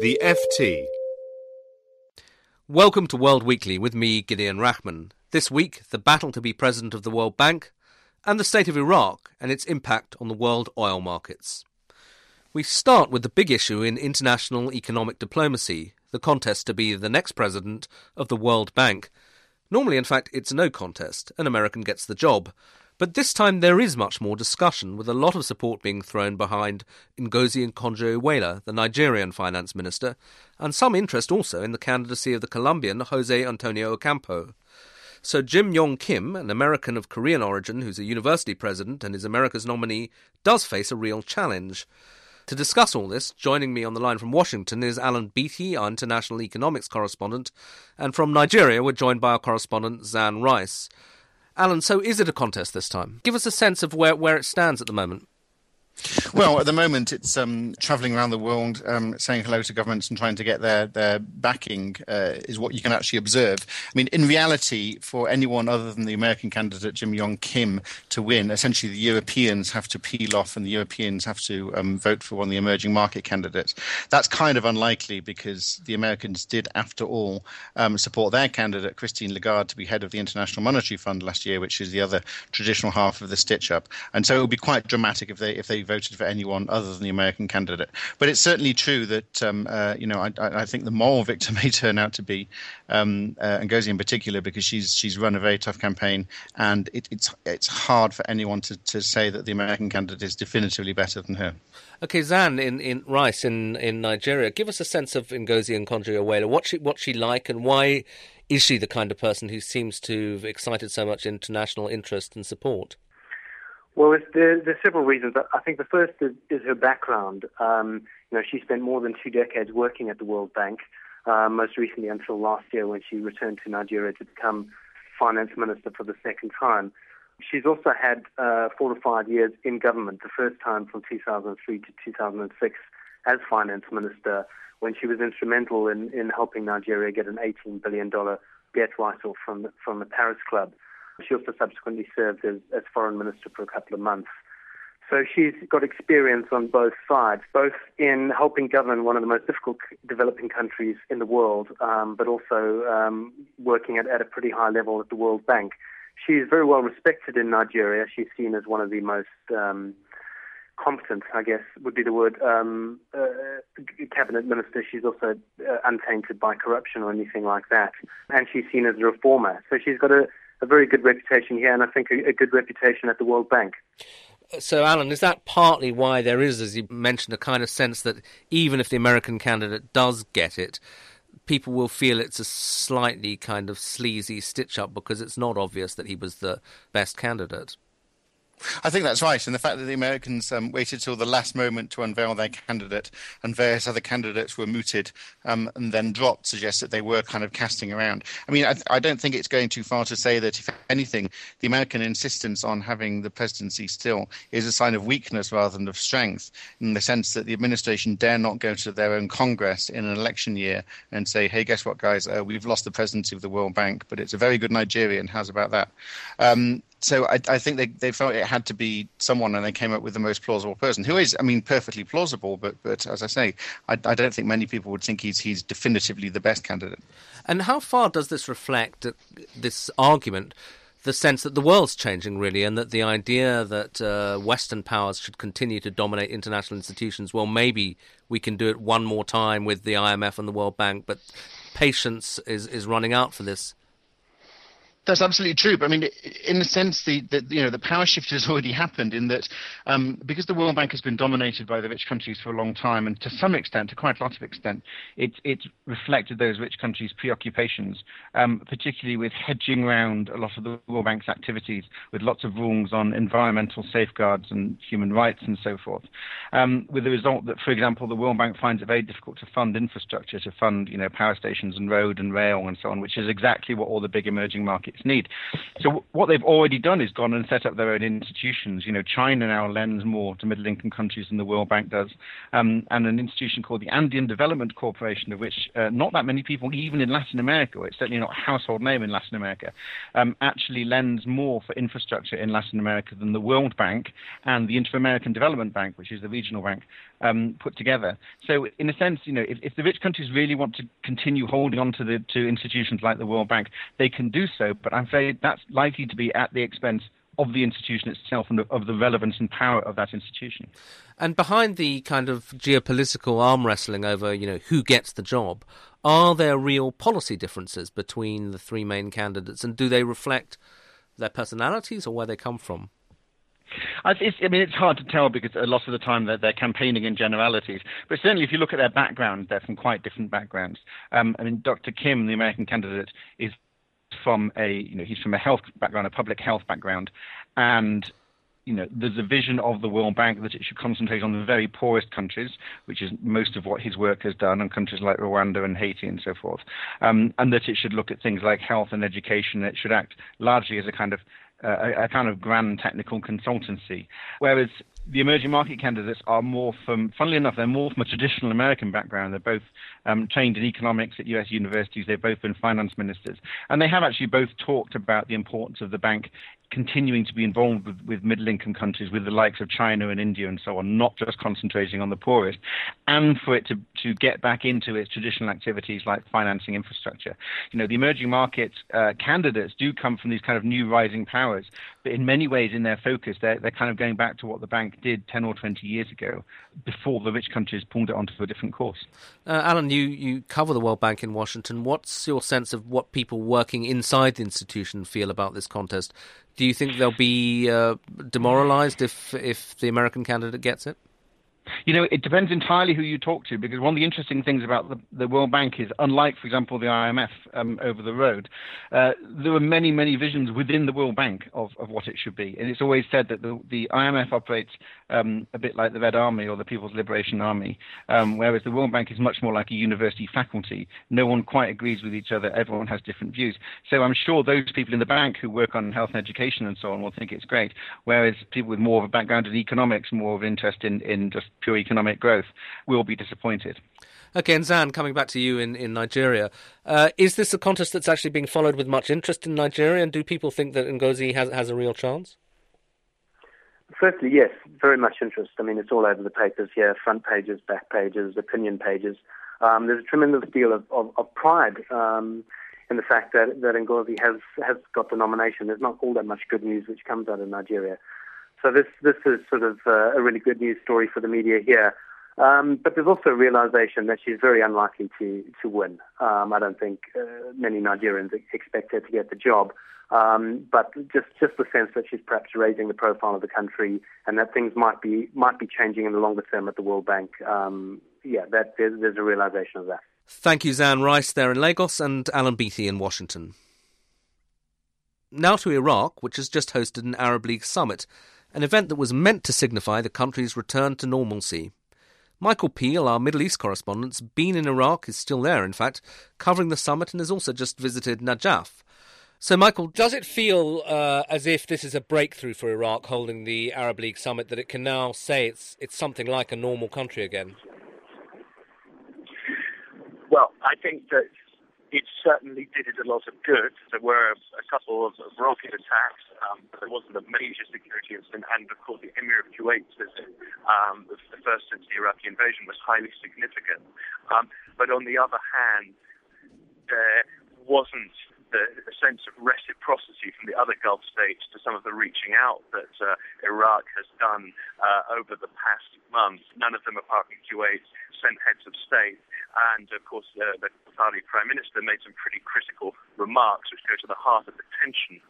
The FT. Welcome to World Weekly with me, Gideon Rachman. This week, the battle to be president of the World Bank and the state of Iraq and its impact on the world oil markets. We start with the big issue in international economic diplomacy the contest to be the next president of the World Bank. Normally, in fact, it's no contest. An American gets the job. But this time there is much more discussion, with a lot of support being thrown behind Ngozi Okonjo-Iweala, the Nigerian finance minister, and some interest also in the candidacy of the Colombian Jose Antonio Ocampo. So Jim Yong Kim, an American of Korean origin who's a university president and is America's nominee, does face a real challenge. To discuss all this, joining me on the line from Washington is Alan Beattie, our international economics correspondent, and from Nigeria we're joined by our correspondent Xan Rice. Alan, so is it a contest this time? Give us a sense of where, where it stands at the moment. Well, at the moment, it's um, travelling around the world, um, saying hello to governments and trying to get their their backing uh, is what you can actually observe. I mean, in reality, for anyone other than the American candidate Jim Yong Kim to win, essentially the Europeans have to peel off, and the Europeans have to um, vote for one of the emerging market candidates. That's kind of unlikely because the Americans did, after all, um, support their candidate Christine Lagarde to be head of the International Monetary Fund last year, which is the other traditional half of the stitch up. And so it would be quite dramatic if they if they voted for anyone other than the American candidate. But it's certainly true that um, uh, you know I, I, think the moral victim may turn out to be um, uh, Ngozi in particular because she's she's run a very tough campaign, and it, it's it's hard for anyone to, to say that the American candidate is definitively better than her. Okay, Xan in, in Rice in, in Nigeria, give us a sense of Ngozi Okonjo-Iweala. What's she what's she like, and why is she the kind of person who seems to have excited so much international interest and support? Well, there, there's several reasons. I think the first is, is her background. Um, you know, she spent more than two decades working at the World Bank, uh, most recently until last year when she returned to Nigeria to become finance minister for the second time. She's also had uh, four to five years in government, the first time from 2003 to 2006 as finance minister, when she was instrumental in, in helping Nigeria get an $18 billion debt write-off from, from the Paris Club. She also subsequently served as, as foreign minister for a couple of months. So she's got experience on both sides, both in helping govern one of the most difficult developing countries in the world, um, but also um, working at, at a pretty high level at the World Bank. She's very well respected in Nigeria. She's seen as one of the most um, competent, I guess would be the word, um, uh, cabinet minister. She's also uh, untainted by corruption or anything like that. And she's seen as a reformer. So she's got a, a very good reputation here, and I think a, a good reputation at the World Bank. So, Alan, is that partly why there is, as you mentioned, a kind of sense that even if the American candidate does get it, people will feel it's a slightly kind of sleazy stitch up because it's not obvious that he was the best candidate? I think that's right, and the fact that the Americans um, waited till the last moment to unveil their candidate, and various other candidates were mooted um, and then dropped, suggests that they were kind of casting around. I mean, I, I, don't think it's going too far to say that, if anything, the American insistence on having the presidency still is a sign of weakness rather than of strength, in the sense that the administration dare not go to their own Congress in an election year and say, "Hey, guess what, guys? Uh, we've lost the presidency of the World Bank, but it's a very good Nigerian. How's about that?" Um, so I, I, think they, they felt it had to be someone, and they came up with the most plausible person, who is, I mean, perfectly plausible. But but as I say, I, I don't think many people would think he's he's definitively the best candidate. And how far does this reflect this argument? The sense that the world's changing, really, and that the idea that uh, Western powers should continue to dominate international institutions, well, maybe we can do it one more time with the IMF and the World Bank, but patience is, is running out for this That's absolutely true. But I mean, in a sense, the, the you know the power shift has already happened in that um, because the World Bank has been dominated by the rich countries for a long time, and to some extent, to quite a lot of extent, it it reflected those rich countries' preoccupations, um, particularly with hedging around a lot of the World Bank's activities, with lots of rules on environmental safeguards and human rights and so forth. Um, with the result that, for example, the World Bank finds it very difficult to fund infrastructure, to fund you know power stations and road and rail and so on, which is exactly what all the big emerging markets need. So what they've already done is gone and set up their own institutions. You know, China now lends more to middle-income countries than the World Bank does, um, and an institution called the Andean Development Corporation, of which uh, not that many people, even in Latin America, it's certainly not a household name in Latin America, um, actually lends more for infrastructure in Latin America than the World Bank and the Inter-American Development Bank, which is the regional bank, um, put together. So, in a sense, you know, if, if, the rich countries really want to continue holding on to the to institutions like the World Bank, they can do so. But I'm afraid that's likely to be at the expense of the institution itself and of the relevance and power of that institution. And behind the kind of geopolitical arm wrestling over, you know, who gets the job, are there real policy differences between the three main candidates, and do they reflect their personalities or where they come from? I, I, mean, it's hard to tell because a lot of the time they're, they're, campaigning in generalities. But certainly, if you look at their background, they're from quite different backgrounds. Um, I mean, Dr. Kim, the American candidate, is from a, you know, he's from a health background, a public health background, and you know, there's a vision of the World Bank that it should concentrate on the very poorest countries, which is most of what his work has done, on countries like Rwanda and Haiti and so forth, um, and that it should look at things like health and education. It should act largely as a kind of a, a, kind of grand technical consultancy. Whereas the emerging market candidates are more from, funnily enough, they're more from a traditional American background. They're both um, trained in economics at US universities. They've both been finance ministers. And they have actually both talked about the importance of the bank continuing to be involved with, with middle income countries, with the likes of China and India and so on, not just concentrating on the poorest, and for it to, to get back into its traditional activities like financing infrastructure. You know, the emerging market uh, candidates do come from these kind of new rising powers, but in many ways, in their focus, they're, they're kind of going back to what the bank did 10 or 20 years ago before the rich countries pulled it onto a different course. Uh, Alan, you, you cover the World Bank in Washington. What's your sense of what people working inside the institution feel about this contest? Do you think they'll be uh, demoralized if if the American candidate gets it? You know, it depends entirely who you talk to because one of the interesting things about the, the World Bank is, unlike, for example, the IMF um, over the road, uh, there are many, many visions within the World Bank of, of what it should be. And it's always said that the, the IMF operates um, a bit like the Red Army or the People's Liberation Army, um, whereas the World Bank is much more like a university faculty. No one quite agrees with each other. Everyone has different views. So I'm sure those people in the bank who work on health and education and so on will think it's great, whereas people with more of a background in economics, more of an interest in, in just pure economic growth will be disappointed. Okay, and Xan, coming back to you in, in Nigeria, uh, is this a contest that's actually being followed with much interest in Nigeria, and do people think that Ngozi has, has a real chance? Firstly, yes, very much interest. I mean, it's all over the papers here, front pages, back pages, opinion pages. Um, there's a tremendous deal of, of, of pride um, in the fact that, that Ngozi has, has got the nomination. There's not all that much good news which comes out of Nigeria. So this this is sort of uh, a really good news story for the media here. Um, but there's also a realization that she's very unlikely to to win. Um, I don't think uh, many Nigerians expect her to get the job. Um, but just just the sense that she's perhaps raising the profile of the country and that things might be might be changing in the longer term at the World Bank. Um, yeah, that there's, there's a realization of that. Thank you, Xan Rice, there in Lagos, and Alan Beattie in Washington. Now to Iraq, which has just hosted an Arab League summit an event that was meant to signify the country's return to normalcy. Michael Peel, our Middle East correspondent, has been in Iraq, is still there, in fact, covering the summit and has also just visited Najaf. So, Michael, does it feel uh, as if this is a breakthrough for Iraq holding the Arab League summit, that it can now say it's, it's something like a normal country again? Well, I think that it certainly did it a lot of good. There were a couple of, rocket attacks, um, but there wasn't a major security incident. And of course, the Emir of Kuwait's visit, um, the first since the Iraqi invasion, was highly significant. Um, but on the other hand, there wasn't the, sense of reciprocity from the other Gulf states to some of the reaching out that uh, Iraq has done uh, over the past months. None of them, apart from Kuwait, sent heads of state. And of course, uh, the Qatari Prime Minister made some pretty critical remarks, which go to the heart of the tension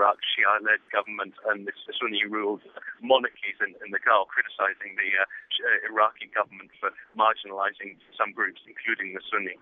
Iraq's Shia-led government and the Sunni-ruled monarchies in, in, the Gulf, criticizing the uh, uh, Iraqi government for marginalizing some groups, including the Sunni.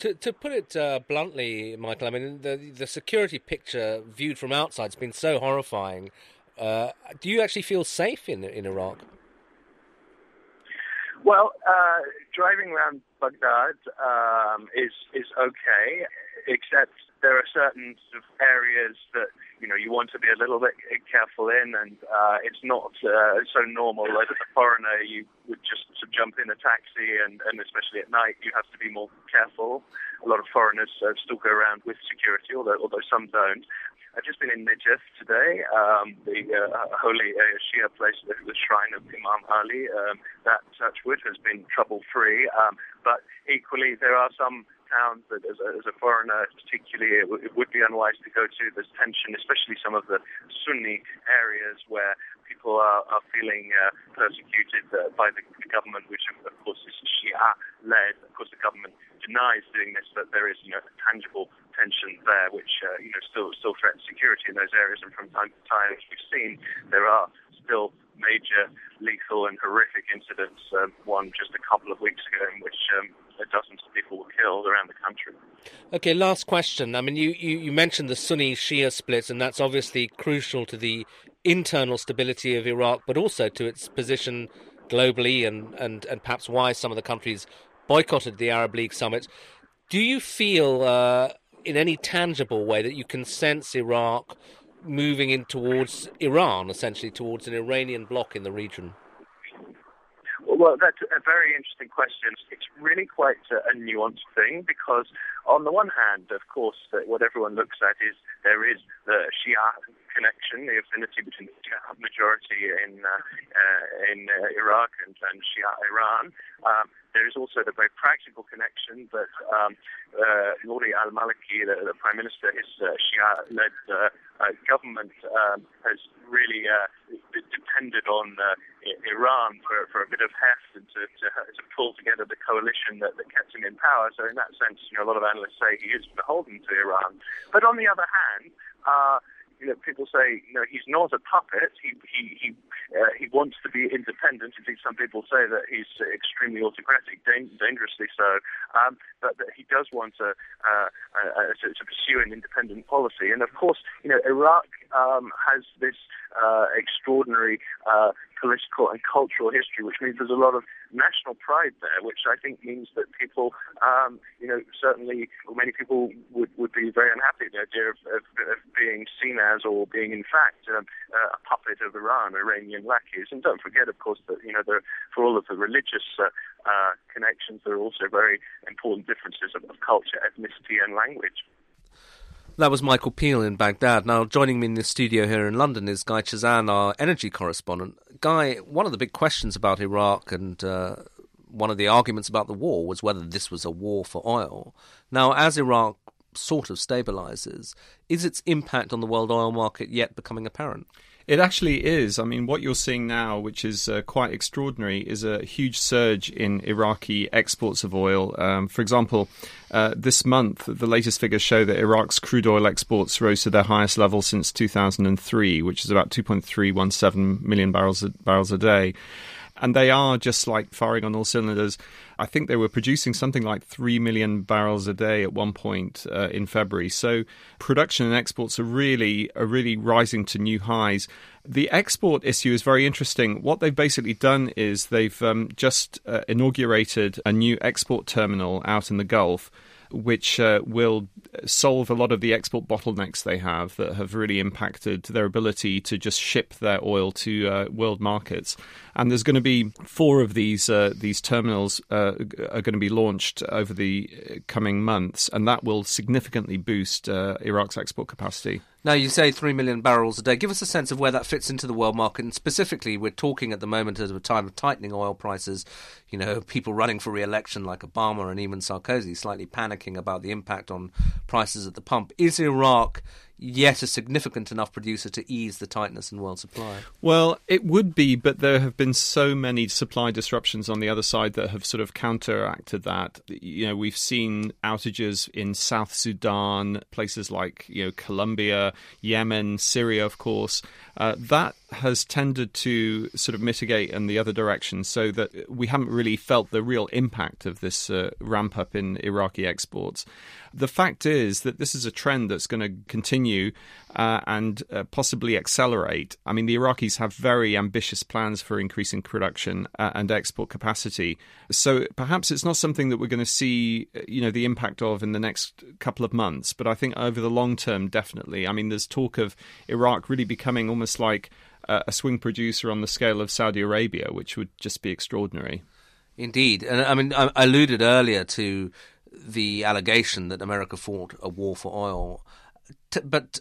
To, to put it uh, bluntly, Michael, I mean, the, the security picture viewed from outside has been so horrifying. Uh, do you actually feel safe in, in Iraq? Well, uh, driving around Baghdad um, is is okay, except there are certain sort of areas that you know you want to be a little bit careful in, and uh, it's not uh, so normal. Like as a foreigner, you would just jump in a taxi, and, and especially at night, you have to be more careful. A lot of foreigners uh, still go around with security, although although some don't. I've just been in Najaf today, um, the uh, holy uh, Shia place, the, the, shrine of Imam Ali. Um, that touchwood has been trouble free, um, but equally there are some towns that, as a, as a foreigner, particularly, it, w- it, would be unwise to go to. There's tension, especially some of the Sunni areas where people are, are feeling uh, persecuted uh, by the, government, which of course is Shia-led. Of course, the government doing this, but there is, you know, a tangible tension there, which uh, you know still still threatens security in those areas. And from time to time, as we've seen, there are still major lethal and horrific incidents. Um, one just a couple of weeks ago, in which um, dozens of people were killed around the country. Okay, last question. I mean, you, you, you mentioned the Sunni Shia split, and that's obviously crucial to the internal stability of Iraq, but also to its position globally and, and, and perhaps why some of the countries boycotted the Arab League summit. Do you feel, uh, in any tangible way, that you can sense Iraq moving in towards Iran, essentially towards an Iranian bloc in the region? Well, that's a very interesting question. It's really quite a, a nuanced thing because, on the one hand, of course, what everyone looks at is there is the Shia connection, the affinity between the Shia majority in uh, uh, in uh, Iraq and, and Shia Iran. Um, there is also the very practical connection that um, uh, Nouri al-Maliki, the, the, Prime Minister, his uh, Shia-led uh, uh government um, has really uh, depended on uh, Iran for, for a bit of heft and to, to, to, pull together the coalition that, that kept him in power. So in that sense, you know, a lot of analysts say he is beholden to Iran. But on the other hand, you know, people say, you know, he's not a puppet. He he he uh, he wants to be independent. Indeed, some people say that he's extremely autocratic, da- dangerously so. Um, but that he does want to, uh, uh, to, to pursue an independent policy. And of course, you know, Iraq um, has this uh, extraordinary uh, political and cultural history, which means there's a lot of national pride there, which I think means that people, um, you know, certainly many people would, would be very unhappy at the idea of, of, of being seen as or being in fact um, uh, a puppet of Iran, Iranian lackeys. And don't forget, of course, that you know for all of the religious uh, uh, connections, there are also very important differences of, of culture, ethnicity, and language. That was Michael Peel in Baghdad. Now, joining me in the studio here in London is Guy Chazan, our energy correspondent. Guy, one of the big questions about Iraq and uh, one of the arguments about the war was whether this was a war for oil. Now, as Iraq sort of stabilizes, is its impact on the world oil market yet becoming apparent? It actually is. I mean, what you're seeing now, which is uh, quite extraordinary, is a huge surge in Iraqi exports of oil. Um, for example, uh, this month, the latest figures show that Iraq's crude oil exports rose to their highest level since 2003, which is about 2.317 million barrels a, barrels a day and they are just like firing on all cylinders. I think they were producing something like 3 million barrels a day at one point uh, in February. So production and exports are really are really rising to new highs. The export issue is very interesting. What they've basically done is they've um, just uh, inaugurated a new export terminal out in the Gulf which uh, will solve a lot of the export bottlenecks they have that have really impacted their ability to just ship their oil to uh, world markets. And there's going to be four of these uh, these terminals uh, are going to be launched over the coming months, and that will significantly boost uh, Iraq's export capacity. Now, you say 3 million barrels a day. Give us a sense of where that fits into the world market. And specifically, we're talking at the moment at a time of tightening oil prices, you know, people running for re election like Obama and even Sarkozy, slightly panicking about the impact on prices at the pump. Is Iraq yet a significant enough producer to ease the tightness in world supply. Well, it would be, but there have been so many supply disruptions on the other side that have sort of counteracted that. You know, we've seen outages in South Sudan, places like you know Colombia, Yemen, Syria, of course. Uh, that has tended to sort of mitigate in the other direction, so that we haven't really felt the real impact of this uh, ramp up in Iraqi exports. The fact is that this is a trend that's going to continue uh, and uh, possibly accelerate. I mean, the Iraqis have very ambitious plans for increasing production uh, and export capacity. So perhaps it's not something that we're going to see, uh, you know, the impact of in the next couple of months. But I think over the long term, definitely. I mean, there's talk of Iraq really becoming almost like a swing producer on the scale of Saudi Arabia, which would just be extraordinary. Indeed, and I mean, I alluded earlier to the allegation that America fought a war for oil. but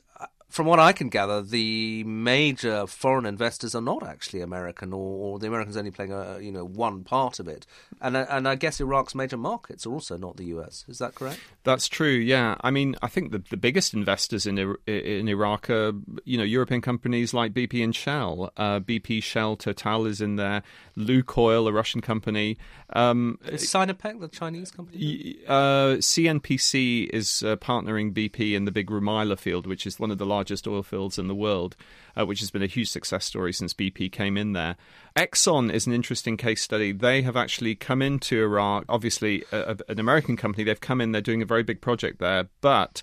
from what I can gather, the major foreign investors are not actually American, or, or, the Americans only playing a you know one part of it. And and I guess Iraq's major markets are also not the U.S. Is that correct? That's true. Yeah, I mean, I think the, the biggest investors in in Iraq are you know European companies like BP and Shell. Uh, BP, Shell, Total is in there. Lukoil, a Russian company. Um, is Sinopec the Chinese company? Uh, CNPC is uh, partnering BP in the big Rumaila field, which is one of the largest oil fields in the world, uh, which has been a huge success story since BP came in there. Exxon is an interesting case study. They have actually come into Iraq, obviously, a, a, an American company. They've come in, they're doing a very big project there, but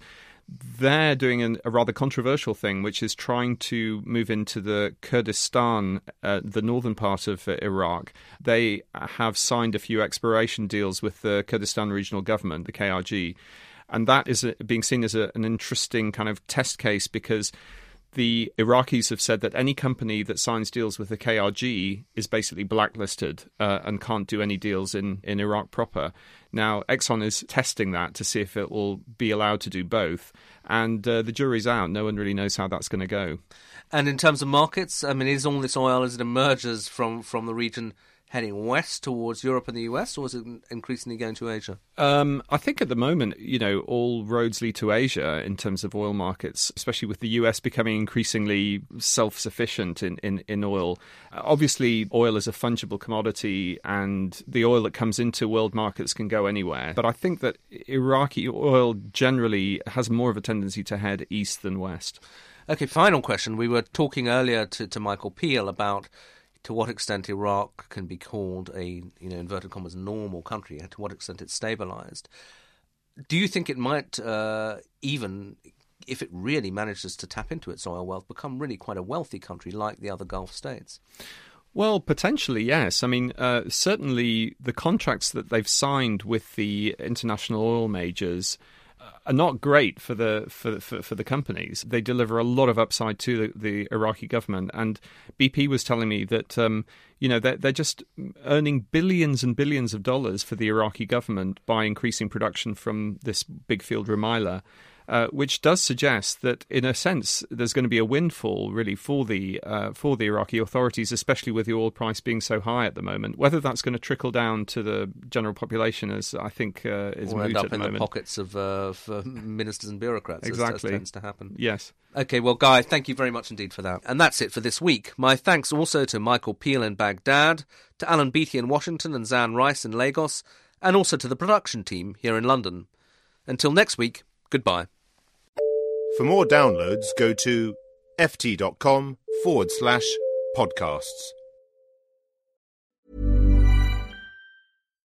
they're doing an, a rather controversial thing, which is trying to move into the Kurdistan, uh, the northern part of uh, Iraq. They have signed a few exploration deals with the Kurdistan Regional Government, the KRG, and that is a, being seen as a, an interesting kind of test case because the Iraqis have said that any company that signs deals with the KRG is basically blacklisted uh, and can't do any deals in, in Iraq proper. Now, Exxon is testing that to see if it will be allowed to do both. And uh, the jury's out. No one really knows how that's going to go. And in terms of markets, I mean, is all this oil as it emerges from, from the region heading west towards Europe and the US, or is it increasingly going to Asia? Um, I think at the moment, you know, all roads lead to Asia in terms of oil markets, especially with the US becoming increasingly self sufficient in, in, in oil. Obviously, oil is a fungible commodity, and the oil that comes into world markets can go anywhere. But I think that Iraqi oil generally has more of a tendency to head east than west. Okay, final question. We were talking earlier to, to Michael Peel about to what extent Iraq can be called a, you know, inverted commas, normal country, to what extent it's stabilized. Do you think it might uh, even, if it really manages to tap into its oil wealth, become really quite a wealthy country like the other Gulf states? Well, potentially, yes. I mean, uh, certainly the contracts that they've signed with the international oil majors are not great for the for, for, for the companies. They deliver a lot of upside to the, the Iraqi government, and BP was telling me that um, you know they're, they're just earning billions and billions of dollars for the Iraqi government by increasing production from this big field Rumaila uh, which does suggest that, in a sense, there's going to be a windfall really for the uh, for the Iraqi authorities, especially with the oil price being so high at the moment. Whether that's going to trickle down to the general population, as I think uh, is or end up in the, the pockets of uh, ministers and bureaucrats. Exactly, as, as tends to happen. Yes. Okay, well, Guy, thank you very much indeed for that. And that's it for this week. My thanks also to Michael Peel in Baghdad, to Alan Beattie in Washington, and Xan Rice in Lagos, and also to the production team here in London. Until next week, goodbye. For more downloads, go to ft.com forward slash podcasts.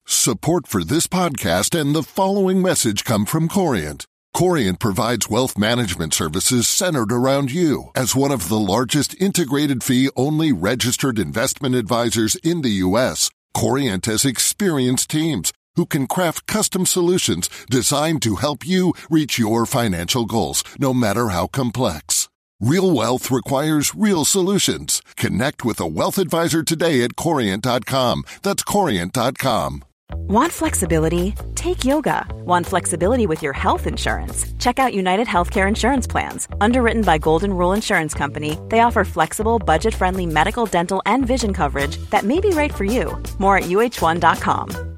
Support for this podcast and the following message come from Corient. Corient provides wealth management services centered around you. As one of the largest integrated fee only registered investment advisors in the U.S., Corient has experienced teams who can craft custom solutions designed to help you reach your financial goals, no matter how complex. Real wealth requires real solutions. Connect with a wealth advisor today at Corient.com. That's Corient.com. Want flexibility? Take yoga. Want flexibility with your health insurance? Check out United Healthcare Insurance Plans. Underwritten by Golden Rule Insurance Company, they offer flexible, budget friendly medical, dental, and vision coverage that may be right for you. More at UH1.com.